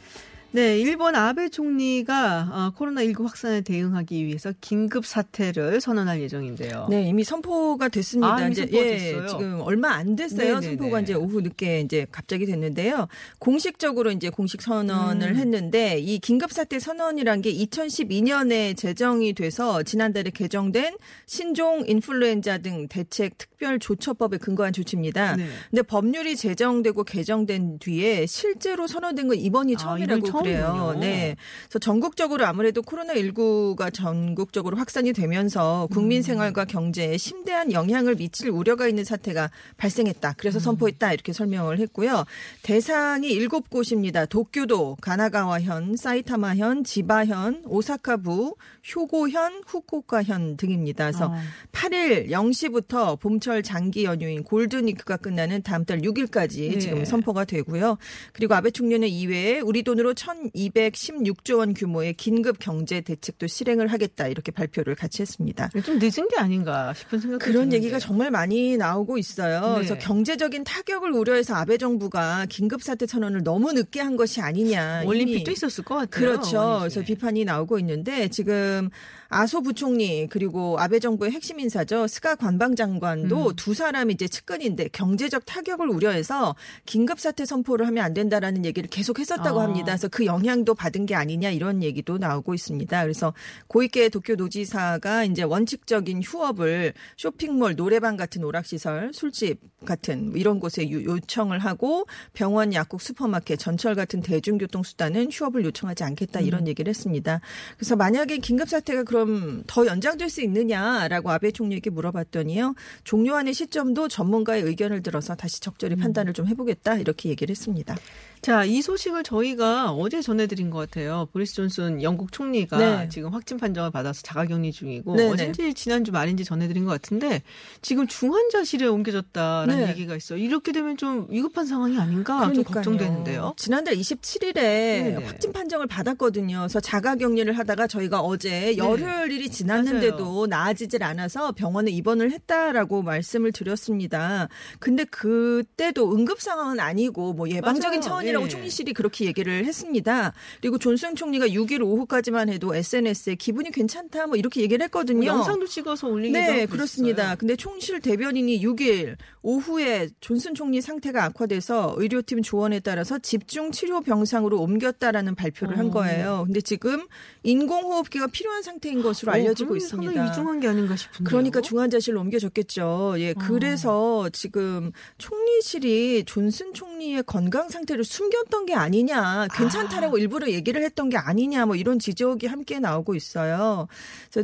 S3: 네, 일본 아베 총리가 어, 코로나19 확산에 대응하기 위해서 긴급 사태를 선언할 예정인데요.
S8: 네, 이미 선포가 됐습니다.
S3: 아, 이미
S8: 이제 예,
S3: 됐어요?
S8: 지금 얼마 안 됐어요.
S3: 네네네.
S8: 선포가 이제 오후 늦게 이제 갑자기 됐는데요. 공식적으로 이제 공식 선언을
S3: 음.
S8: 했는데 이 긴급 사태 선언이란 게 2012년에 제정이 돼서 지난달에 개정된 신종 인플루엔자 등 대책 특별 조처법에 근거한 조치입니다.
S3: 네.
S8: 근데 법률이 제정되고 개정된 뒤에 실제로 선언된 건 이번이
S3: 아,
S8: 처음이라고
S3: 이번
S8: 그래요. 네. 그래서 전국적으로 아무래도 코로나19가 전국적으로 확산이 되면서 국민 생활과 경제에 심대한 영향을 미칠 우려가 있는 사태가 발생했다. 그래서 선포했다. 이렇게 설명을 했고요. 대상이 일곱 곳입니다. 도쿄도, 가나가와현, 사이타마현, 지바현, 오사카부, 효고현, 후쿠오카현 등입니다. 그래서
S3: 어.
S8: 8일 0시부터 봄철 장기 연휴인 골든위크가 끝나는 다음 달 6일까지
S3: 네.
S8: 지금 선포가 되고요. 그리고 아베 총리는 이외에 우리 돈으로 1216조 원 규모의 긴급 경제 대책도 실행을 하겠다 이렇게 발표를 같이 했습니다.
S3: 좀 늦은 게 아닌가 싶은 생각이
S8: 그런
S3: 드는데.
S8: 얘기가 정말 많이 나오고 있어요.
S3: 네.
S8: 그래서 경제적인 타격을 우려해서 아베 정부가 긴급 사태 선언을 너무 늦게 한 것이 아니냐.
S3: 올림픽도 있었을 것 같아요.
S8: 그렇죠. 그래서. 비판이 나오고 있는데 지금 아소 부총리 그리고 아베 정부의 핵심 인사죠 스가 관방장관도
S3: 음.
S8: 두 사람이 이제 측근인데 경제적 타격을 우려해서 긴급 사태 선포를 하면 안 된다라는 얘기를 계속 했었다고
S3: 아.
S8: 합니다. 그래서 그 영향도 받은 게 아니냐 이런 얘기도 나오고 있습니다. 그래서 고이케 도쿄 노지사가 이제 원칙적인 휴업을 쇼핑몰, 노래방 같은 오락시설, 술집 같은 이런 곳에 유- 요청을 하고 병원, 약국, 슈퍼마켓, 전철 같은 대중교통 수단은 휴업을 요청하지 않겠다 이런 얘기를 했습니다. 그래서 만약에 긴급 사태가 그럼 더 연장될 수 있느냐라고 아베 총리에게 물어봤더니요. 종료하는 시점도 전문가의 의견을 들어서 다시 적절히 판단을 좀 해보겠다 이렇게 얘기를 했습니다.
S3: 자, 이 소식을 저희가 어제 전해드린 것 같아요. 보리스 존슨 영국 총리가
S8: 네.
S3: 지금 확진 판정을 받아서 자가격리 중이고
S8: 네네.
S3: 어젠지 지난주 말인지 전해드린 것 같은데 지금 중환자실에 옮겨졌다라는
S8: 네.
S3: 얘기가 있어요. 이렇게 되면 좀 위급한 상황이 아닌가 좀
S8: 그러니까요.
S3: 걱정되는데요.
S8: 지난달 27일에
S3: 네네.
S8: 확진 판정을 받았거든요. 그래서 자가 격리를 하다가 저희가 어제 열흘 일이 지났는데도
S3: 네. 맞아요.
S8: 나아지질 않아서 병원에 입원을 했다라고 말씀을 드렸습니다. 근데 그때도 응급 상황은 아니고 뭐 예방적인
S3: 맞아요.
S8: 차원이라고
S3: 예.
S8: 총리실이 그렇게 얘기를 했습니다. 그리고 존슨 총리가 6일 오후까지만 해도 SNS에 기분이 괜찮다 뭐 이렇게 얘기를 했거든요.
S3: 영상도 찍어서 올리기도
S8: 네, 그렇습니다.
S3: 있었어요.
S8: 근데 총실 대변인이 6일 오후에 존슨 총리 상태가 악화돼서 의료팀 조언에 따라서 집중 치료 병상으로 옮겼다라는 발표를 한
S3: 어.
S8: 거예요. 근데 지금 인공호흡기가 필요한 상태인 것으로
S3: 어,
S8: 알려지고
S3: 그러면
S8: 있습니다.
S3: 상당히 위중한 게 아닌가 싶은데.
S8: 그러니까 중환자실로 옮겨졌겠죠.
S3: 어.
S8: 예, 그래서 지금 총리실이 존슨 총리의 건강 상태를 숨겼던 게 아니냐, 괜찮다라고 일부러 얘기를 했던 게 아니냐, 뭐 이런 지적이 함께 나오고 있어요.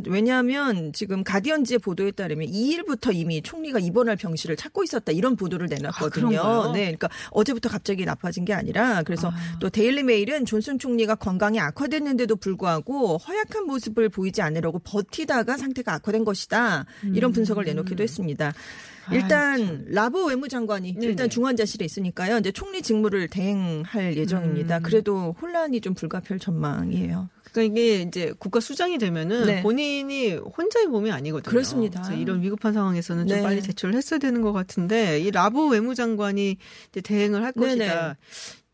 S8: 왜냐하면 지금 가디언지의 보도에 따르면 2일부터 이미 총리가 입원할 병실을 찾고 있었다 이런 보도를 내놨거든요.
S3: 그런가요?
S8: 네, 그러니까 어제부터 갑자기 나빠진 게 아니라 그래서 또 데일리 메일은 존슨 총리가 건강이 악화됐는데도 불구하고 허약한 모습을 보이지 않으려고 버티다가 상태가 악화된 것이다 이런 분석을 내놓기도 했습니다. 일단 라브 외무장관이
S3: 네네.
S8: 일단 중환자실에 있으니까요. 이제 총리 직무를 대행할 예정입니다. 그래도 혼란이 좀 불가피할 전망이에요.
S3: 그러니까 이게 이제 국가 수장이 되면은
S8: 네.
S3: 본인이 혼자의 몸이 아니거든요.
S8: 그렇습니다.
S3: 이런 위급한 상황에서는 좀
S8: 네.
S3: 빨리 제출을 했어야 되는 것 같은데 이 라보 외무장관이 대행을 할
S8: 네네.
S3: 것이다.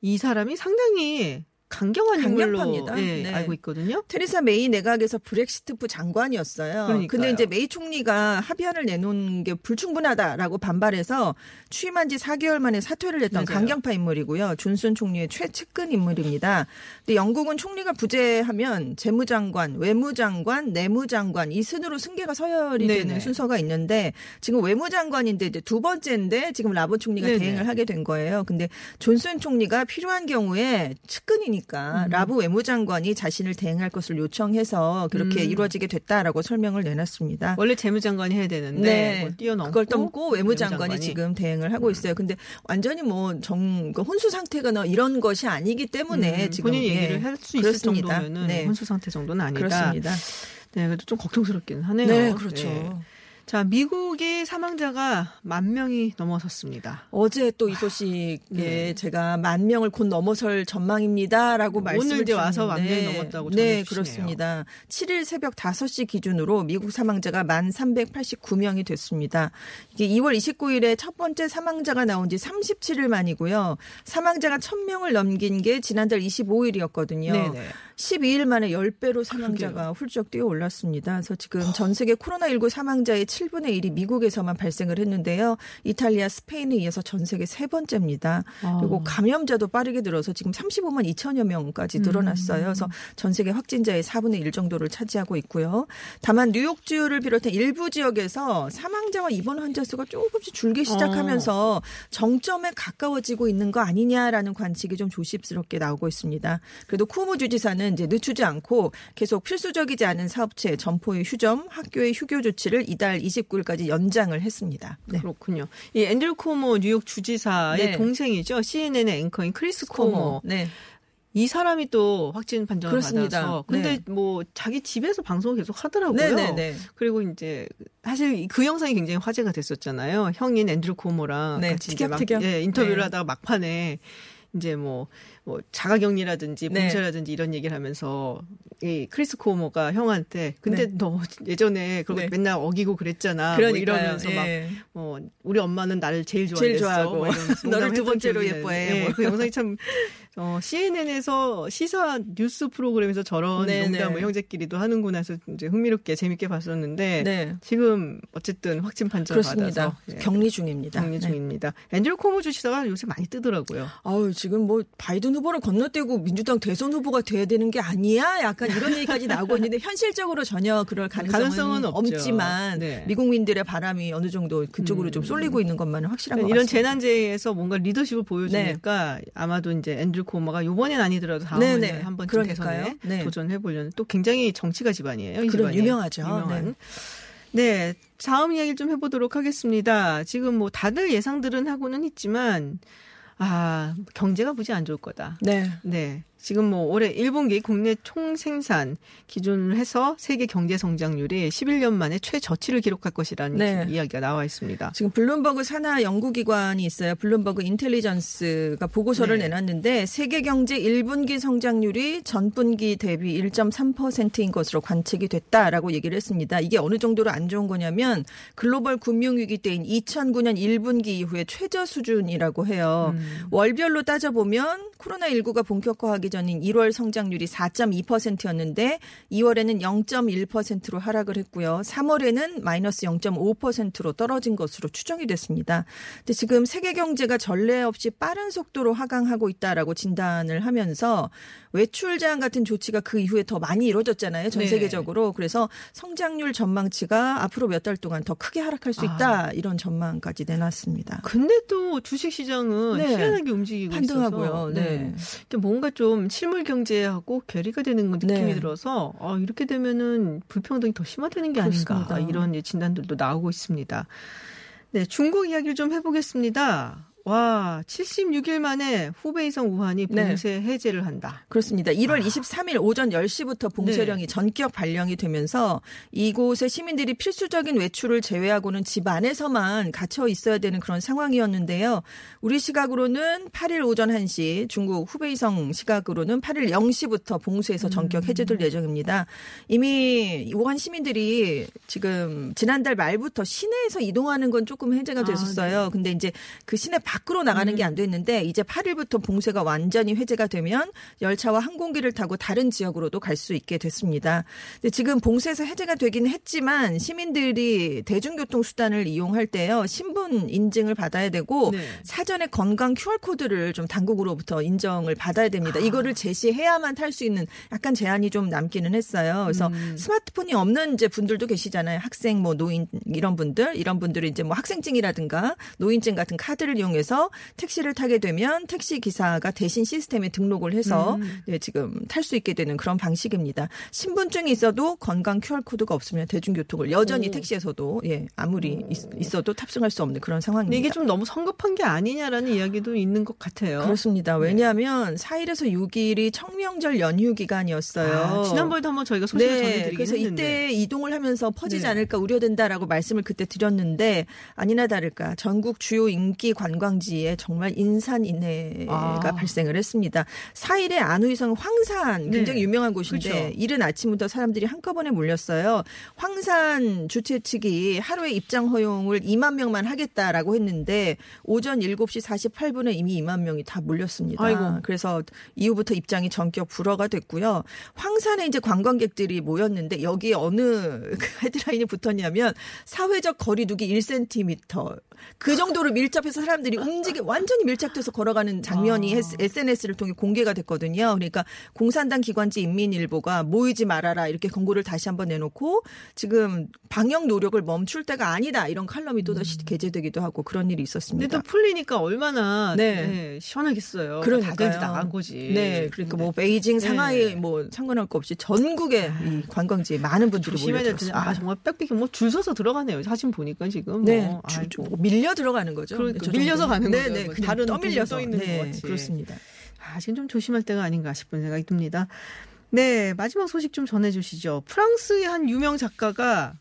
S3: 이 사람이 상당히 강경한 인물로. 예,
S8: 네.
S3: 알고 있거든요.
S8: 테레사 메이 내각에서 브렉시트부 장관이었어요.
S3: 그러니까요.
S8: 근데 이제 메이 총리가 합의안을 내놓은 게 불충분하다라고 반발해서 취임한 지 4개월 만에 사퇴를 했던
S3: 맞아요.
S8: 강경파 인물이고요. 존슨 총리의 최측근 인물입니다. 근데 영국은 총리가 부재하면 재무장관, 외무장관, 내무장관 이 순으로 승계가 서열이
S3: 네네.
S8: 되는 순서가 있는데 지금 외무장관인데 이제 두 번째인데 지금 라보 총리가
S3: 네네.
S8: 대행을 하게 된 거예요. 근데 존슨 총리가 필요한 경우에 측근이니까 라보 외무장관이 자신을 대행할 것을 요청해서 그렇게
S3: 음.
S8: 이루어지게 됐다라고 설명을 내놨습니다.
S3: 원래 재무장관이 해야 되는데
S8: 네.
S3: 뭐 뛰어넘고
S8: 그걸 넘고 외무장관이
S3: 외무장관이.
S8: 지금 대행을 하고 있어요. 근데 완전히 뭐정 그 혼수 상태거나 이런 것이 아니기 때문에
S3: 음,
S8: 지금
S3: 본인
S8: 예,
S3: 얘기를 할 수 있을. 정도면은
S8: 네.
S3: 혼수 상태 정도는 아니다.
S8: 그렇습니다.
S3: 네, 그래도 좀 걱정스럽긴 하네요.
S8: 네, 그렇죠.
S3: 네. 자, 미국의 사망자가 만 명이 넘어섰습니다.
S8: 어제 또 이 소식에
S3: 네.
S8: 제가 만 명을 곧 넘어설 전망입니다라고
S3: 오늘
S8: 말씀을
S3: 이제 와서 만 명이 넘었다고
S8: 네,
S3: 전해주시네요.
S8: 그렇습니다. 7일 새벽 5시 기준으로 미국 사망자가 만 389명이 됐습니다. 이게 2월 29일에 첫 번째 사망자가 나온 지 37일 만이고요. 사망자가 1000명을 넘긴 게 지난달 25일이었거든요.
S3: 네네.
S8: 12일 만에 10배로 사망자가 훌쩍 뛰어 올랐습니다. 그래서 지금 전 세계 코로나19 사망자의 7분의 1이 미국에서만 발생을 했는데요. 이탈리아, 스페인에 이어서 전 세계 세 번째입니다.
S3: 아.
S8: 그리고 감염자도 빠르게 늘어서 지금 35만 2천여 명까지 늘어났어요. 그래서 전 세계 확진자의 4분의 1 정도를 차지하고 있고요. 다만 뉴욕주를 비롯한 일부 지역에서 사망자와 입원 환자 수가 조금씩 줄기 시작하면서 정점에 가까워지고 있는 거 아니냐라는 관측이 좀 조심스럽게 나오고 있습니다. 그래도 쿠오모 주지사는 이제 늦추지 않고 계속 필수적이지 않은 사업체, 점포의 휴점, 학교의 휴교 조치를 이달 29일까지 연장을 했습니다. 네.
S3: 그렇군요. 이 앤드류 코모 뉴욕 주지사의
S8: 네.
S3: 동생이죠. CNN의 앵커인 크리스 코모.
S8: 네.
S3: 이 사람이 또 확진 판정을
S8: 그렇습니다.
S3: 받아서 근데
S8: 네.
S3: 뭐 자기 집에서 방송을 계속 하더라고요.
S8: 네네네.
S3: 그리고 이제 사실 그 영상이 굉장히 화제가 됐었잖아요. 형인 앤드류 코모랑
S8: 네,
S3: 같이 이제 막. 예, 인터뷰를
S8: 네.
S3: 하다가 막판에 이제 뭐, 뭐 자가격리라든지
S8: 네.
S3: 봉쇄라든지 이런 얘기를 하면서 이 크리스 코모가 형한테 근데
S8: 네.
S3: 너 예전에 그거
S8: 네.
S3: 맨날 어기고 그랬잖아. 뭐
S8: 그러니까요.
S3: 이러면서 막
S8: 예.
S3: 뭐 우리 엄마는 나를 제일 좋아했어.
S8: 제일 좋아하고
S3: 뭐 [laughs]
S8: 너를 두 번째로 예뻐해.
S3: 나는데,
S8: 뭐.
S3: 그 영상이 참 어, CNN에서 시사 뉴스 프로그램에서 저런
S8: 네,
S3: 농담을
S8: 네.
S3: 형제끼리도 하는구나 해서 이제 흥미롭게 재밌게 봤었는데
S8: 네.
S3: 지금 어쨌든 확진
S8: 그렇습니다.
S3: 받아서 예,
S8: 격리 중입니다.
S3: 격리
S8: 네.
S3: 중입니다. 앤드류 코모 주시다가 요새 많이 뜨더라고요.
S8: 아유, 지금 뭐 바이든 후보를 건너뛰고 민주당 대선 후보가 돼야 되는 게 아니야? 약간 이런 [laughs] 얘기까지 나오고 있는데 현실적으로 전혀 그럴 가능성은,
S3: 가능성은.
S8: 없지만
S3: 네.
S8: 미국민들의 바람이 어느 정도 그쪽으로 좀 쏠리고 있는 것만은 확실한 것
S3: 이런
S8: 같습니다.
S3: 재난재해에서 뭔가 리더십을 보여주니까 아마도 이제 앤드류 코모가 요번엔 아니더라도 다음에
S8: 네, 네.
S3: 한 번쯤
S8: 그러니까요.
S3: 대선에
S8: 네.
S3: 도전해 보려는 또 굉장히 정치가 집안이에요. 집안이.
S8: 유명하죠.
S3: 유명한. 네. 다음 이야기를 좀 해보도록 하겠습니다. 지금 뭐 다들 예상들은 하고는 있지만 아 경제가 무지 안 좋을 거다.
S8: 네.
S3: 네. 지금 뭐 올해 1분기 국내 총생산 기준을 해서 세계 경제 성장률이 11년 만에 최저치를 기록할 것이라는
S8: 네.
S3: 이야기가 나와 있습니다.
S8: 지금 블룸버그 산하 연구기관이 있어요. 블룸버그 인텔리전스가 보고서를
S3: 네.
S8: 내놨는데 세계 경제 1분기 성장률이 전분기 대비 1.3%인 것으로 관측이 됐다라고 얘기를 했습니다. 이게 어느 정도로 안 좋은 거냐면 글로벌 금융위기 때인 2009년 1분기 이후에 최저 수준이라고 해요. 월별로 따져보면 코로나19가 본격화하기 전인 1월 성장률이 4.2%였는데 2월에는 0.1%로 하락을 했고요. 3월에는 마이너스 0.5%로 떨어진 것으로 추정이 됐습니다. 근데 지금 세계 경제가 전례 없이 빠른 속도로 하강하고 있다라고 진단을 하면서 외출 제한 같은 조치가 그 이후에 더 많이 이루어졌잖아요. 전
S3: 네.
S8: 세계적으로. 그래서 성장률 전망치가 앞으로 몇 달 동안 더 크게 하락할 수 있다. 이런 전망까지 내놨습니다.
S3: 근데 또 주식 시장은
S8: 네.
S3: 희한하게 움직이고
S8: 판등하고요.
S3: 있어서
S8: 네.
S3: 이게 뭔가 좀 실물 경제하고 괴리가 되는 느낌이
S8: 네.
S3: 들어서 아, 이렇게 되면은 불평등이 더 심화되는 게 아닌가
S8: 그렇습니다.
S3: 이런 진단들도 나오고 있습니다. 네, 중국 이야기를 좀 해보겠습니다. 와, 76일 만에 후베이성 우한이
S8: 네.
S3: 봉쇄 해제를 한다.
S8: 그렇습니다. 1월 23일 오전 10시부터 봉쇄령이
S3: 네.
S8: 전격 발령이 되면서 이곳에 시민들이 필수적인 외출을 제외하고는 집 안에서만 갇혀 있어야 되는 그런 상황이었는데요. 우리 시각으로는 8일 오전 1시, 중국 후베이성 시각으로는 8일 0시부터 봉쇄해서 전격 해제될 예정입니다. 이미 우한 시민들이 지금 지난달 말부터 시내에서 이동하는 건 조금 해제가
S3: 아,
S8: 됐었어요. 근데 이제 그 시내 밖 으로 나가는
S3: 음.
S8: 게안 됐는데 이제 8일부터 봉쇄가 완전히 해제가 되면 열차와 항공기를 타고 다른 지역으로도 갈 수 있게 됐습니다. 근데 지금 봉쇄에서 해제가 되긴 했지만 시민들이 대중교통 수단을 이용할 때요 신분 인증을 받아야 되고
S3: 네.
S8: 사전에 건강 QR 코드를 좀 당국으로부터 인정을 받아야 됩니다. 이거를 제시해야만 탈 수 있는 약간 제한이 좀 남기는 했어요. 그래서
S3: 음.
S8: 스마트폰이 없는 이제 분들도 계시잖아요. 학생 뭐 노인 이런 분들 이런 분들이 이제 뭐 학생증이라든가 노인증 같은 카드를 이용해서 택시를 타게 되면 택시 기사가 대신 시스템에 등록을 해서
S3: 음.
S8: 네, 지금 탈 수 있게 되는 그런 방식입니다. 신분증이 있어도 건강 QR 코드가 없으면 대중교통을 여전히
S3: 오.
S8: 택시에서도 예 아무리 있, 어도 탑승할 수 없는 그런 상황입니다.
S3: 이게 좀 너무 성급한 게 아니냐라는 이야기도 있는 것 같아요.
S8: 그렇습니다. 왜냐하면 4일에서 6일이 청명절 연휴 기간이었어요.
S3: 아, 지난번에도 한번 저희가 소식을
S8: 네,
S3: 전해드리긴
S8: 그래서
S3: 했는데.
S8: 이때 이동을 하면서 퍼지지
S3: 네.
S8: 않을까 우려된다라고 말씀을 그때 드렸는데 아니나 다를까 전국 주요 인기 관광 지에 정말 인산인해가
S3: 아.
S8: 발생을 했습니다. 4일에 안우이성 황산 굉장히
S3: 네.
S8: 유명한 곳인데
S3: 그렇죠.
S8: 이른 아침부터 사람들이 한꺼번에 몰렸어요. 황산 주최 측이 하루에 입장 허용을 2만 명만 하겠다라고 했는데 오전 7시 48분에 이미 2만 명이 다 몰렸습니다.
S3: 아이고.
S8: 그래서 이후부터 입장이 전격 불허가 됐고요. 황산에 이제 관광객들이 모였는데 여기에 어느 [laughs] 그 헤드라인이 붙었냐면 사회적 거리두기 1cm 그 정도로 밀접해서 사람들이 움직이 완전히 밀착돼서 걸어가는 장면이
S3: 아.
S8: SNS를 통해 공개가 됐거든요. 그러니까 공산당 기관지 인민일보가 모이지 말아라 이렇게 권고를 다시 한번 내놓고 지금 방역 노력을 멈출 때가 아니다 이런 칼럼이 또 다시 게재되기도 하고 그런 일이
S3: 근데
S8: 있었습니다.
S3: 또 풀리니까 얼마나
S8: 네.
S3: 네, 시원하겠어요.
S8: 그러니까요.
S3: 다들 나간 거지.
S8: 네, 그러니까 뭐 베이징,
S3: 네.
S8: 상하이 뭐 상관할 거 없이 전국에 이 관광지에 많은 분들이 몰려들었습니다.
S3: 아 정말 빽빽이 뭐줄 서서 들어가네요. 사진 보니까 지금
S8: 네,
S3: 뭐,
S8: 주-
S3: 아이고.
S8: 뭐 밀려 들어가는 거죠.
S3: 그러니까
S8: 저
S3: 밀려서. 가는
S8: 네,
S3: 거죠.
S8: 네,
S3: 뭐 다른
S8: 떠밀려서
S3: 써 있는
S8: 네,
S3: 것 같이.
S8: 그렇습니다.
S3: 아, 지금 좀 조심할 때가 아닌가 싶은 생각이 듭니다. 네, 마지막 소식 좀 전해 주시죠. 프랑스의 한 유명 작가가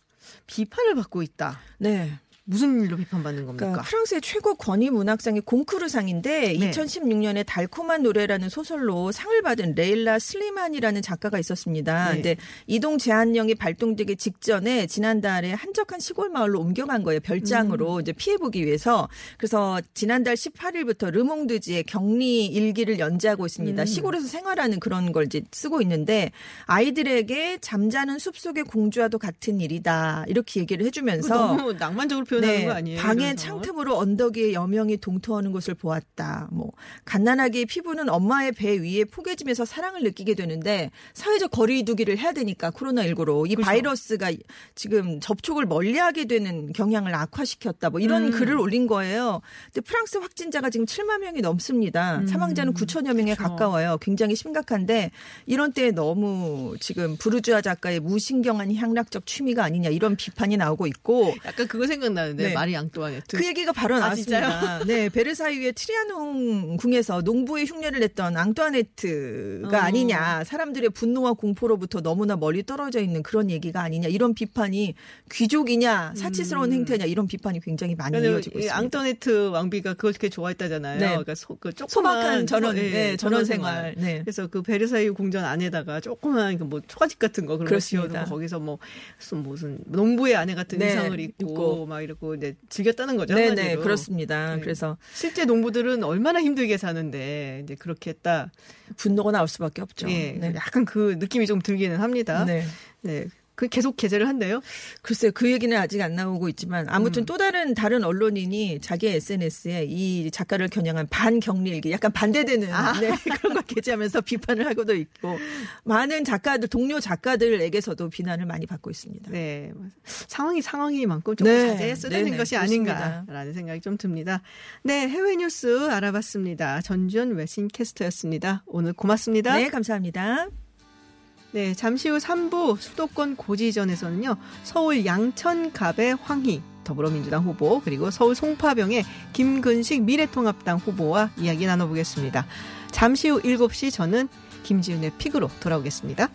S3: 비판을 받고 있다.
S8: 네.
S3: 무슨 일로 비판받는 겁니까?
S8: 그러니까 프랑스의 최고 권위 문학상이 콩쿠르상인데
S3: 네.
S8: 2016년에 달콤한 노래라는 소설로 상을 받은 레일라 슬리만이라는 작가가 있었습니다.
S3: 네.
S8: 근데 이동 제한령이 발동되기 직전에 지난달에 한적한 시골 마을로 옮겨간 거예요. 별장으로
S3: 음.
S8: 이제 피해 보기 위해서. 그래서 지난달 18일부터 르몽드지에 격리 일기를 연재하고 있습니다.
S3: 음.
S8: 시골에서 생활하는 그런 걸 이제 쓰고 있는데 아이들에게 잠자는 숲속의 공주와도 같은 일이다. 이렇게 얘기를 해 주면서
S3: 너무 낭만적으로 표현하는 거 아니에요?
S8: 네. 방의
S3: 그래서?
S8: 창틈으로 언덕 위에 여명이 동토하는 것을 보았다. 뭐 갓난아기의 피부는 엄마의 배 위에 포개지면서 사랑을 느끼게 되는데 사회적 거리두기를 해야 되니까 코로나 19로 이
S3: 그렇죠.
S8: 바이러스가 지금 접촉을 멀리하게 되는 경향을 악화시켰다. 뭐 이런
S3: 음.
S8: 글을 올린 거예요. 근데 프랑스 확진자가 지금 7만 명이 넘습니다. 사망자는 9천여 명에
S3: 음. 그렇죠.
S8: 가까워요. 굉장히 심각한데 이런 때에 너무 지금 부르주아 작가의 무신경한 향락적 취미가 아니냐 이런 비판이 나오고 있고
S3: 약간 그거 생각나 는데
S8: 네.
S3: 마리 앙뚜아네트.
S8: 그 얘기가 바로
S3: 아,
S8: 나왔습니다. 네, 베르사유의 트리아농 궁에서 농부의 흉내를 냈던 앙뚜아네트가
S3: 어.
S8: 아니냐. 사람들의 분노와 공포로부터 너무나 멀리 떨어져 있는 그런 얘기가 아니냐. 이런 비판이 귀족이냐, 사치스러운 행태냐 이런 비판이 굉장히 많이
S3: 그러니까
S8: 이어지고
S3: 이
S8: 있습니다.
S3: 앙투아네트 왕비가 그걸 되게 좋아했다잖아요.
S8: 네.
S3: 그러니까 소, 그 조그만
S8: 전원,
S3: 예,
S8: 네, 전원 생활. 네.
S3: 그래서 그 베르사유 궁전 안에다가 조그만 그 뭐 초가집 같은 거 그런 거. 지어두고 거기서 뭐 무슨 농부의 아내 같은
S8: 네,
S3: 의상을 입고,
S8: 입고.
S3: 막 이 러고 이제 즐겼다는 거죠.
S8: 네,
S3: 한마디로.
S8: 네, 그렇습니다.
S3: 네.
S8: 그래서
S3: 실제 농부들은 얼마나 힘들게 사는데 이제 그렇게 했다.
S8: 분노가 나올 수밖에 없죠.
S3: 예,
S8: 네.
S3: 약간 그 느낌이 좀 들기는 합니다.
S8: 네.
S3: 네. 그 계속 게재를 한대요.
S8: 글쎄요, 그 얘기는 아직 안 나오고 있지만 아무튼
S3: 음.
S8: 또 다른 다른 언론인이 자기 SNS에 이 작가를 겨냥한 반격리 일기, 약간 반대되는
S3: 아.
S8: 네, [laughs] 그런 걸 게재하면서 비판을 하고도 있고 많은 작가들, 동료 작가들에게서도 비난을 많이 받고 있습니다.
S3: 네. 상황이 상황이만큼 좀
S8: 네.
S3: 자제해 되는
S8: 네네,
S3: 것이
S8: 그렇습니다.
S3: 아닌가라는 생각이 좀 듭니다. 네, 해외 뉴스 알아봤습니다. 전주현 외신 캐스터였습니다. 오늘 고맙습니다.
S8: 네, 감사합니다.
S3: 네, 잠시 후 3부 수도권 고지전에서는요. 서울 양천갑의 황희 더불어민주당 후보 그리고 서울 송파병의 김근식 미래통합당 후보와 이야기 나눠보겠습니다. 잠시 후 7시 저는 김지윤의 픽으로 돌아오겠습니다.